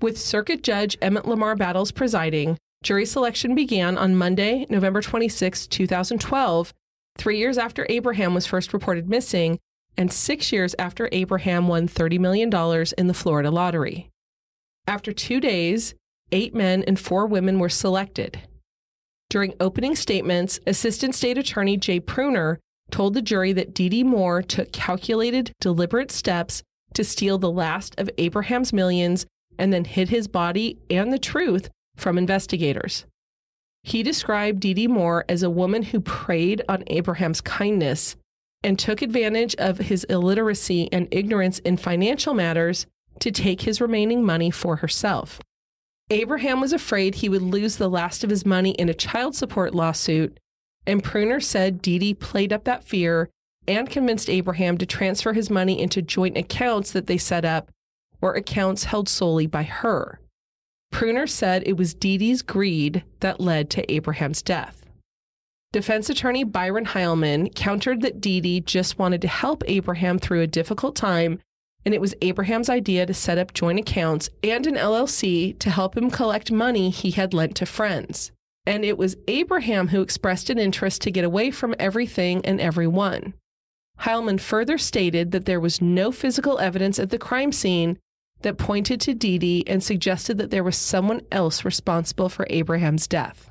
[SPEAKER 2] With Circuit Judge Emmett Lamar Battles presiding, jury selection began on Monday, November 26, 2012, three years after Abraham was first reported missing, and six years after Abraham won $30 million in the Florida lottery. After two days, eight men and four women were selected. During opening statements, Assistant State Attorney Jay Pruner told the jury that Dee Dee Moore took calculated, deliberate steps to steal the last of Abraham's millions and then hid his body and the truth from investigators. He described Dee Dee Moore as a woman who preyed on Abraham's kindness and took advantage of his illiteracy and ignorance in financial matters to take his remaining money for herself. Abraham was afraid he would lose the last of his money in a child support lawsuit, and Pruner said Dee Dee played up that fear and convinced Abraham to transfer his money into joint accounts that they set up, or accounts held solely by her. Pruner said it was Dee Dee's greed that led to Abraham's death. Defense attorney Byron Hileman countered that Dee Dee just wanted to help Abraham through a difficult time, and it was Abraham's idea to set up joint accounts and an LLC to help him collect money he had lent to friends. And it was Abraham who expressed an interest to get away from everything and everyone. Hileman further stated that there was no physical evidence at the crime scene that pointed to Dee Dee and suggested that there was someone else responsible for Abraham's death.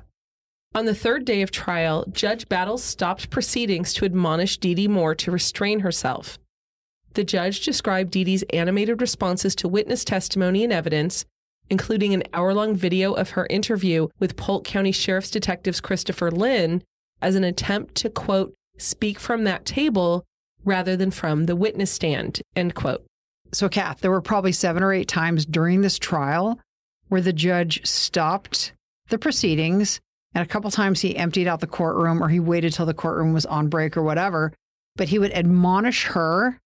[SPEAKER 2] On the third day of trial, Judge Battles stopped proceedings to admonish Dee Dee Moore to restrain herself. The judge described Dee Dee's animated responses to witness testimony and evidence, including an hour long video of her interview with Polk County Sheriff's Detectives Christopher Lynn, as an attempt to, quote, speak from that table rather than from the witness stand, end quote.
[SPEAKER 1] So, Kath, there were probably seven or eight times during this trial where the judge stopped the proceedings, and a couple times he emptied out the courtroom or he waited till the courtroom was on break or whatever. But he would admonish her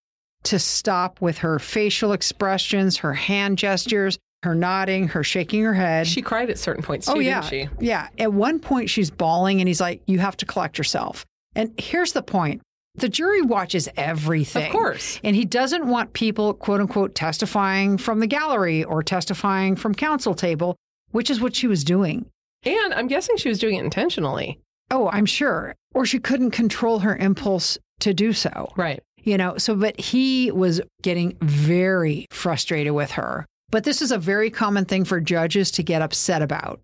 [SPEAKER 1] to stop with her facial expressions, her hand gestures, her nodding, her shaking her head.
[SPEAKER 2] She cried at certain points oh, too,
[SPEAKER 1] oh, yeah.
[SPEAKER 2] didn't she?
[SPEAKER 1] Yeah. At one point, she's bawling, and he's like, You have to collect yourself. And here's the point the jury watches everything.
[SPEAKER 2] Of course.
[SPEAKER 1] And he doesn't want people, quote unquote, testifying from the gallery or testifying from counsel table, which is what she was doing.
[SPEAKER 2] And I'm guessing she was doing it intentionally.
[SPEAKER 1] Oh, I'm sure. Or she couldn't control her impulse to do so.
[SPEAKER 2] Right.
[SPEAKER 1] You know, so, but he was getting very frustrated with her. But this is a very common thing for judges to get upset about.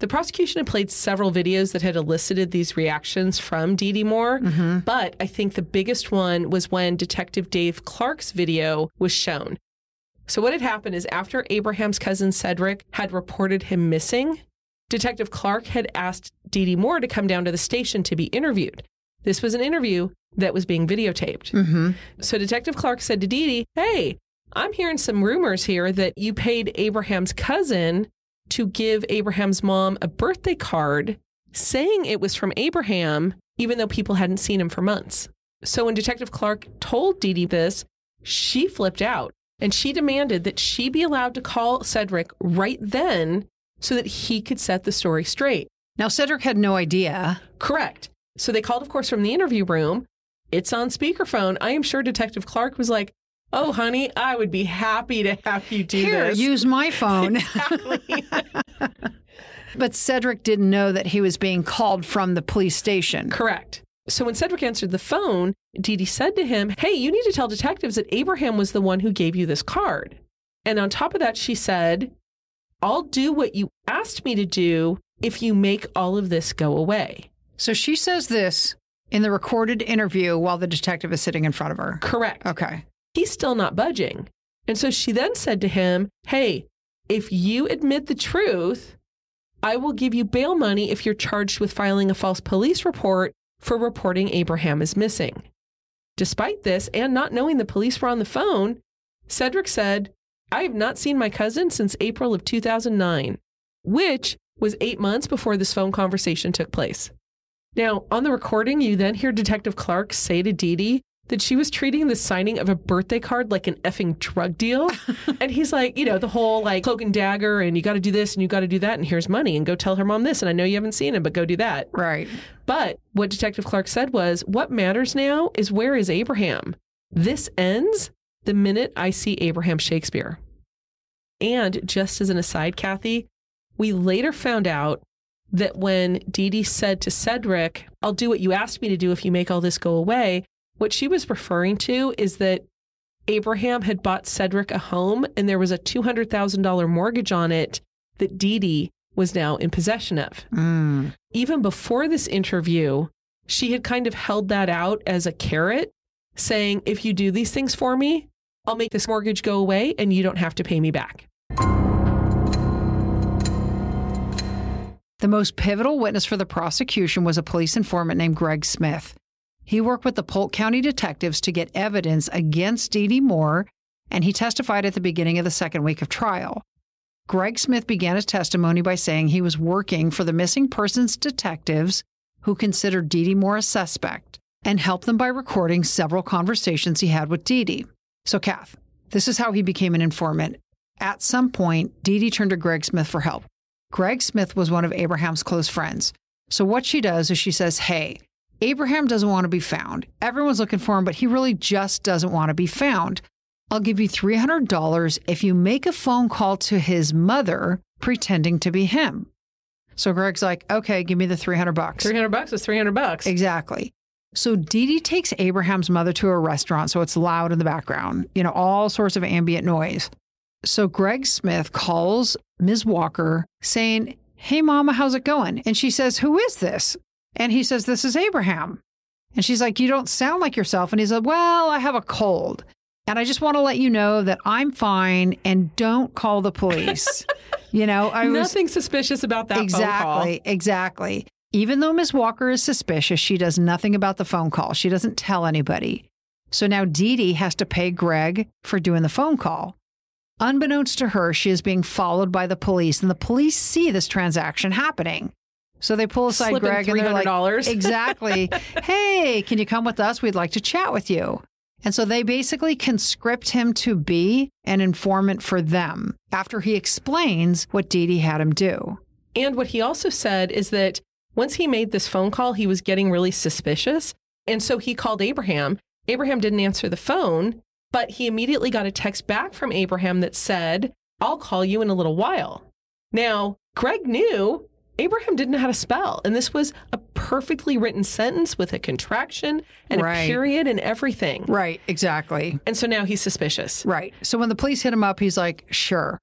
[SPEAKER 2] The prosecution had played several videos that had elicited these reactions from Dee Dee Moore,
[SPEAKER 1] Mm-hmm.
[SPEAKER 2] but I think the biggest one was when Detective Dave Clark's video was shown. So, what had happened is after Abraham's cousin Cedric had reported him missing, Detective Clark had asked Dee Dee Moore to come down to the station to be interviewed. This was an interview that was being videotaped.
[SPEAKER 1] Mm-hmm.
[SPEAKER 2] So, Detective Clark said to Dee Dee, Hey, I'm hearing some rumors here that you paid Abraham's cousin to give Abraham's mom a birthday card saying it was from Abraham, even though people hadn't seen him for months. So when Detective Clark told Dee Dee this, she flipped out and she demanded that she be allowed to call Cedric right then so that he could set the story straight.
[SPEAKER 1] Now, Cedric had no idea.
[SPEAKER 2] Correct. So they called, of course, from the interview room. It's on speakerphone. I am sure Detective Clark was like, Oh, honey, I would be happy to have you do
[SPEAKER 1] Here,
[SPEAKER 2] this.
[SPEAKER 1] use my phone.
[SPEAKER 2] exactly.
[SPEAKER 1] but Cedric didn't know that he was being called from the police station.
[SPEAKER 2] Correct. So when Cedric answered the phone, Dee Dee said to him, Hey, you need to tell detectives that Abraham was the one who gave you this card. And on top of that, she said, I'll do what you asked me to do if you make all of this go away.
[SPEAKER 1] So she says this in the recorded interview while the detective is sitting in front of her.
[SPEAKER 2] Correct.
[SPEAKER 1] Okay.
[SPEAKER 2] He's still not budging. And so she then said to him, Hey, if you admit the truth, I will give you bail money if you're charged with filing a false police report for reporting Abraham is missing. Despite this, and not knowing the police were on the phone, Cedric said, I have not seen my cousin since April of 2009, which was eight months before this phone conversation took place. Now, on the recording, you then hear Detective Clark say to Dee Dee that she was treating the signing of a birthday card like an effing drug deal. and he's like, you know, the whole like cloak and dagger, and you got to do this and you got to do that, and here's money, and go tell her mom this. And I know you haven't seen him, but go do that.
[SPEAKER 1] Right.
[SPEAKER 2] But what Detective Clark said was, what matters now is where is Abraham? This ends the minute I see Abraham Shakespeare. And just as an aside, Kathy, we later found out that when Dee Dee said to Cedric, I'll do what you asked me to do if you make all this go away, what she was referring to is that Abraham had bought Cedric a home and there was a $200,000 mortgage on it that Dee Dee was now in possession of.
[SPEAKER 1] Mm.
[SPEAKER 2] Even before this interview, she had kind of held that out as a carrot, saying, If you do these things for me, I'll make this mortgage go away and you don't have to pay me back.
[SPEAKER 1] The most pivotal witness for the prosecution was a police informant named Greg Smith. He worked with the Polk County detectives to get evidence against Dee Dee Moore, and he testified at the beginning of the second week of trial. Greg Smith began his testimony by saying he was working for the missing persons detectives who considered Dee Dee Moore a suspect and helped them by recording several conversations he had with Dee Dee. So, Kath, this is how he became an informant. At some point, Dee Dee turned to Greg Smith for help. Greg Smith was one of Abraham's close friends. So, what she does is she says, Hey, Abraham doesn't want to be found. Everyone's looking for him, but he really just doesn't want to be found. I'll give you $300 if you make a phone call to his mother pretending to be him. So Greg's like, okay, give me the 300 bucks.
[SPEAKER 2] 300 bucks is 300 bucks.
[SPEAKER 1] Exactly. So Dee Dee takes Abraham's mother to a restaurant, so it's loud in the background, you know, all sorts of ambient noise. So Greg Smith calls Ms. Walker saying, Hey, Mama, how's it going? And she says, Who is this? And he says, This is Abraham. And she's like, You don't sound like yourself. And he's like, Well, I have a cold. And I just want to let you know that I'm fine and don't call the police. you know, I was
[SPEAKER 2] Nothing suspicious about that phone call.
[SPEAKER 1] exactly, exactly. Even though Miss Walker is suspicious, she does nothing about the phone call. She doesn't tell anybody. So now Dee Dee has to pay Greg for doing the phone call. Unbeknownst to her, she is being followed by the police, and the police see this transaction happening. So they pull aside
[SPEAKER 2] Slipping
[SPEAKER 1] Greg and they're like, exactly. hey, can you come with us? We'd like to chat with you. And so they basically conscript him to be an informant for them after he explains what Dee Dee had him do.
[SPEAKER 2] And what he also said is that once he made this phone call, he was getting really suspicious. And so he called Abraham. Abraham didn't answer the phone, but he immediately got a text back from Abraham that said, I'll call you in a little while. Now, Greg knew Abraham didn't know how to spell. And this was a perfectly written sentence with a contraction and
[SPEAKER 1] Right.
[SPEAKER 2] a period and everything.
[SPEAKER 1] Right, exactly.
[SPEAKER 2] And so now he's suspicious.
[SPEAKER 1] Right. So when the police hit him up, he's like, sure.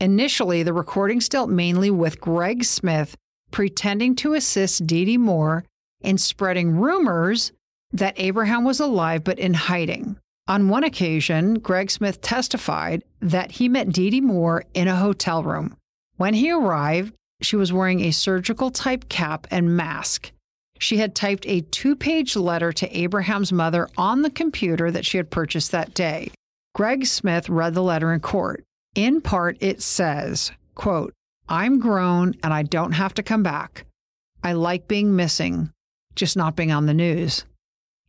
[SPEAKER 1] Initially, the recordings dealt mainly with Greg Smith pretending to assist Dee Dee Moore in spreading rumors that Abraham was alive but in hiding. On one occasion, Greg Smith testified that he met Dee Dee Moore in a hotel room. When he arrived, she was wearing a surgical type cap and mask. She had typed a two page letter to Abraham's mother on the computer that she had purchased that day. Greg Smith read the letter in court. In part, it says, quote, I'm grown and I don't have to come back. I like being missing, just not being on the news.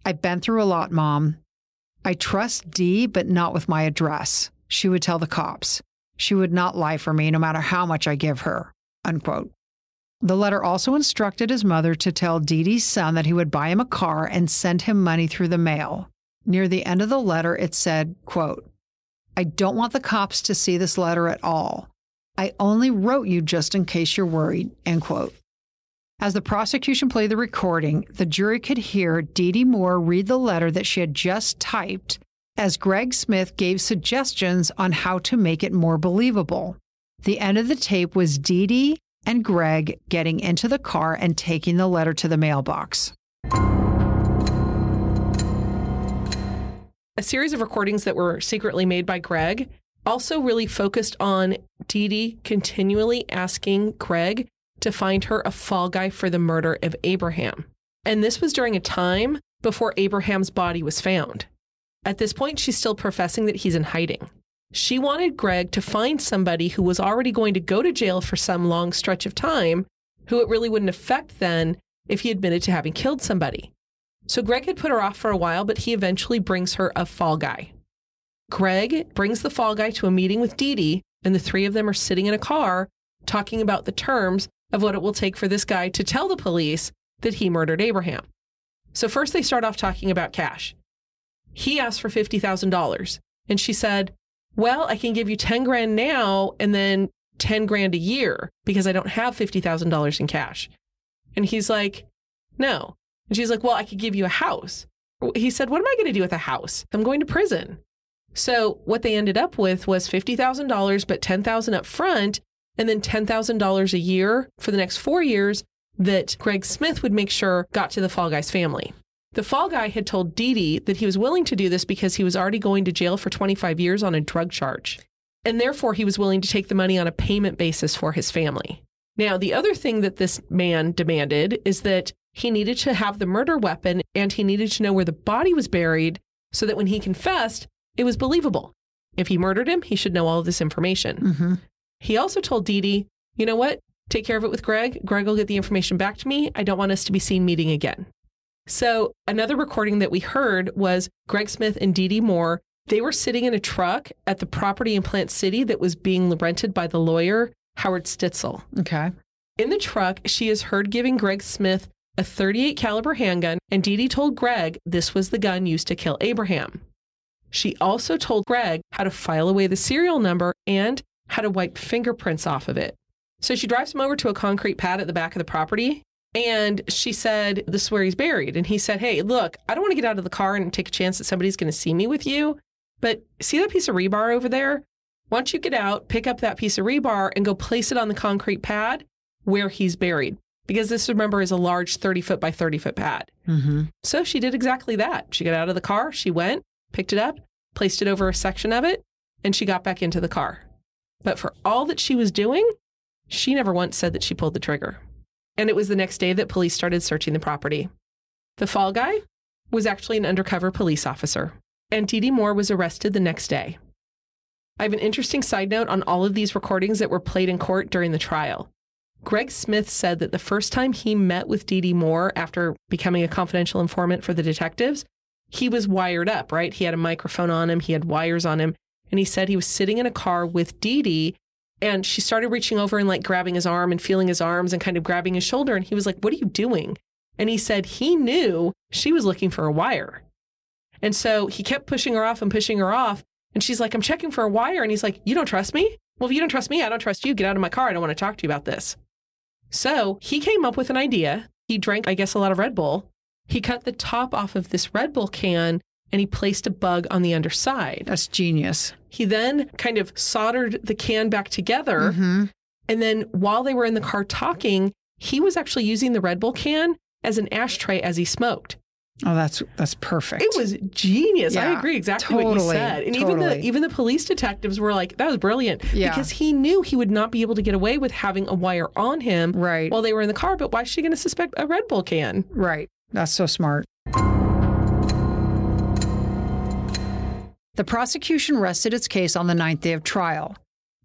[SPEAKER 1] I've been through a lot, Mom. I trust Dee, but not with my address. She would tell the cops. She would not lie for me no matter how much I give her. Unquote. The letter also instructed his mother to tell Dee Dee's son that he would buy him a car and send him money through the mail. Near the end of the letter, it said, quote, I don't want the cops to see this letter at all. I only wrote you just in case you're worried, end quote. As the prosecution played the recording, the jury could hear Dee Dee Moore read the letter that she had just typed as Greg Smith gave suggestions on how to make it more believable. The end of the tape was Dee Dee and Greg getting into the car and taking the letter to the mailbox.
[SPEAKER 2] a series of recordings that were secretly made by Greg also really focused on Dee Dee continually asking Greg to find her a fall guy for the murder of Abraham. And this was during a time before Abraham's body was found. At this point, she's still professing that he's in hiding. She wanted Greg to find somebody who was already going to go to jail for some long stretch of time, who it really wouldn't affect then if he admitted to having killed somebody. So Greg had put her off for a while, but he eventually brings her a fall guy. Greg brings the fall guy to a meeting with Dee Dee, and the three of them are sitting in a car talking about the terms of what it will take for this guy to tell the police that he murdered Abraham. So first they start off talking about cash. He asked for $50,000, and she said, Well, I can give you 10 grand now and then 10 grand a year because I don't have $50,000 in cash. And he's like, No. And she's like, Well, I could give you a house. He said, What am I going to do with a house? I'm going to prison. So what they ended up with was $50,000, but 10000 up front, and then $10,000 a year for the next four years that Greg Smith would make sure got to the Fall Guy's family. The Fall Guy had told Dee Dee that he was willing to do this because he was already going to jail for 25 years on a drug charge. And therefore, he was willing to take the money on a payment basis for his family. Now, the other thing that this man demanded is that he needed to have the murder weapon and he needed to know where the body was buried so that when he confessed, it was believable. If he murdered him, he should know all of this information.
[SPEAKER 1] Mm-hmm.
[SPEAKER 2] He also told Dee Dee, you know what? Take care of it with Greg. Greg will get the information back to me. I don't want us to be seen meeting again. So, another recording that we heard was Greg Smith and Dee Dee Moore. They were sitting in a truck at the property in Plant City that was being rented by the lawyer, Howard Stitzel.
[SPEAKER 1] Okay.
[SPEAKER 2] In the truck, she is heard giving Greg Smith a 38 caliber handgun, and Dee Dee told Greg this was the gun used to kill Abraham. She also told Greg how to file away the serial number and how to wipe fingerprints off of it. So she drives him over to a concrete pad at the back of the property. And she said, This is where he's buried. And he said, Hey, look, I don't want to get out of the car and take a chance that somebody's going to see me with you. But see that piece of rebar over there? Why don't you get out, pick up that piece of rebar, and go place it on the concrete pad where he's buried? Because this, remember, is a large 30 foot by 30 foot pad.
[SPEAKER 1] Mm-hmm.
[SPEAKER 2] So she did exactly that. She got out of the car, she went, picked it up, placed it over a section of it, and she got back into the car. But for all that she was doing, she never once said that she pulled the trigger. And it was the next day that police started searching the property. The fall guy was actually an undercover police officer, and Dee Dee Moore was arrested the next day. I have an interesting side note on all of these recordings that were played in court during the trial. Greg Smith said that the first time he met with Dee Dee Moore after becoming a confidential informant for the detectives, he was wired up, right? He had a microphone on him, he had wires on him, and he said he was sitting in a car with Dee Dee and she started reaching over and like grabbing his arm and feeling his arms and kind of grabbing his shoulder. And he was like, What are you doing? And he said he knew she was looking for a wire. And so he kept pushing her off and pushing her off. And she's like, I'm checking for a wire. And he's like, You don't trust me? Well, if you don't trust me, I don't trust you. Get out of my car. I don't want to talk to you about this. So he came up with an idea. He drank, I guess, a lot of Red Bull. He cut the top off of this Red Bull can and he placed a bug on the underside.
[SPEAKER 1] That's genius.
[SPEAKER 2] He then kind of soldered the can back together.
[SPEAKER 1] Mm-hmm.
[SPEAKER 2] And then while they were in the car talking, he was actually using the Red Bull can as an ashtray as he smoked.
[SPEAKER 1] Oh, that's that's perfect.
[SPEAKER 2] It was genius. I agree exactly what you said. And even the even the police detectives were like, that was brilliant.
[SPEAKER 1] Yeah.
[SPEAKER 2] Because he knew he would not be able to get away with having a wire on him
[SPEAKER 1] right.
[SPEAKER 2] while they were in the car. But why is she going to suspect a Red Bull can?
[SPEAKER 1] Right. That's so smart. The prosecution rested its case on the ninth day of trial.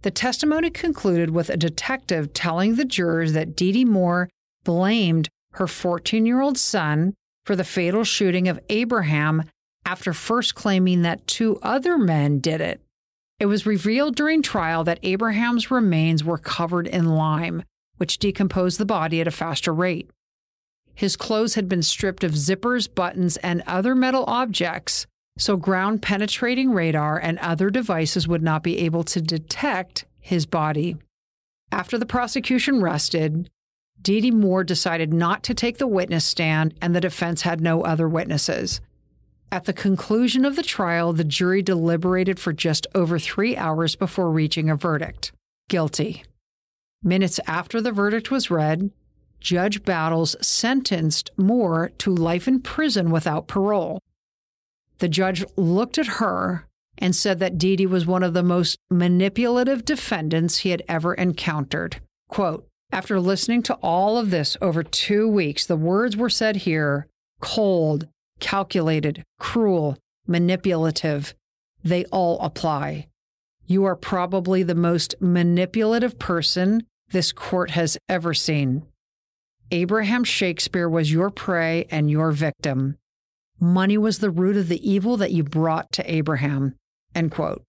[SPEAKER 1] The testimony concluded with a detective telling the jurors that Dee Dee Moore blamed her 14 year old son for the fatal shooting of Abraham after first claiming that two other men did it. It was revealed during trial that Abraham's remains were covered in lime, which decomposed the body at a faster rate. His clothes had been stripped of zippers, buttons, and other metal objects, so ground penetrating radar and other devices would not be able to detect his body. After the prosecution rested, Dee Dee Moore decided not to take the witness stand, and the defense had no other witnesses. At the conclusion of the trial, the jury deliberated for just over three hours before reaching a verdict guilty. Minutes after the verdict was read, Judge Battles sentenced Moore to life in prison without parole. The judge looked at her and said that Dee Dee was one of the most manipulative defendants he had ever encountered. Quote, after listening to all of this over two weeks, the words were said here cold, calculated, cruel, manipulative. They all apply. You are probably the most manipulative person this court has ever seen. Abraham Shakespeare was your prey and your victim. Money was the root of the evil that you brought to Abraham. End quote.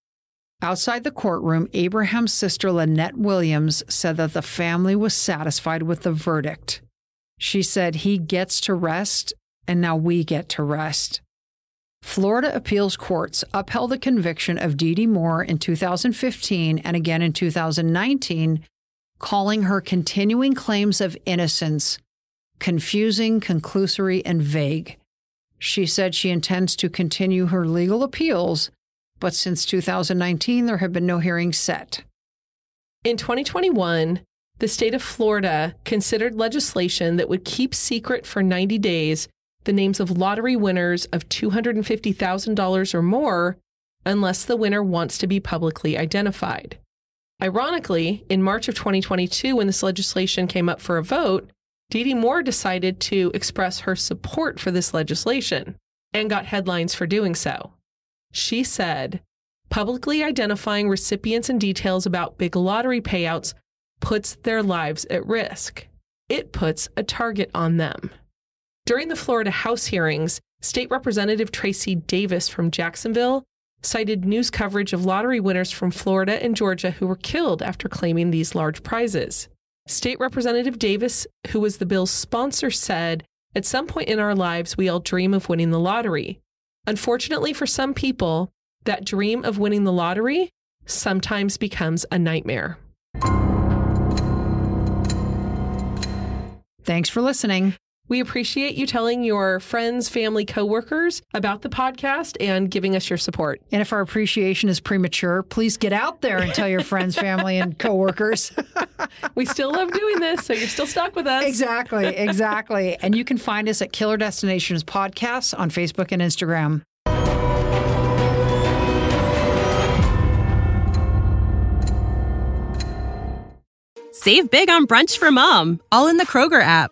[SPEAKER 1] Outside the courtroom, Abraham's sister Lynette Williams said that the family was satisfied with the verdict. She said, He gets to rest, and now we get to rest. Florida appeals courts upheld the conviction of Dee Dee Moore in 2015 and again in 2019, calling her continuing claims of innocence confusing, conclusory, and vague. She said she intends to continue her legal appeals, but since 2019, there have been no hearings set.
[SPEAKER 2] In 2021, the state of Florida considered legislation that would keep secret for 90 days the names of lottery winners of $250,000 or more unless the winner wants to be publicly identified. Ironically, in March of 2022, when this legislation came up for a vote, Dee Dee Moore decided to express her support for this legislation and got headlines for doing so. She said, publicly identifying recipients and details about big lottery payouts puts their lives at risk. It puts a target on them. During the Florida House hearings, State Representative Tracie Davis from Jacksonville cited news coverage of lottery winners from Florida and Georgia who were killed after claiming these large prizes. State Representative Davis, who was the bill's sponsor, said, At some point in our lives, we all dream of winning the lottery. Unfortunately, for some people, that dream of winning the lottery sometimes becomes a nightmare.
[SPEAKER 1] Thanks for listening.
[SPEAKER 2] We appreciate you telling your friends, family, coworkers about the podcast and giving us your support.
[SPEAKER 1] And if our appreciation is premature, please get out there and tell your friends, family, and coworkers.
[SPEAKER 2] we still love doing this, so you're still stuck with us.
[SPEAKER 1] Exactly, exactly. and you can find us at Killer Destinations Podcasts on Facebook and Instagram.
[SPEAKER 4] Save big on brunch for mom, all in the Kroger app.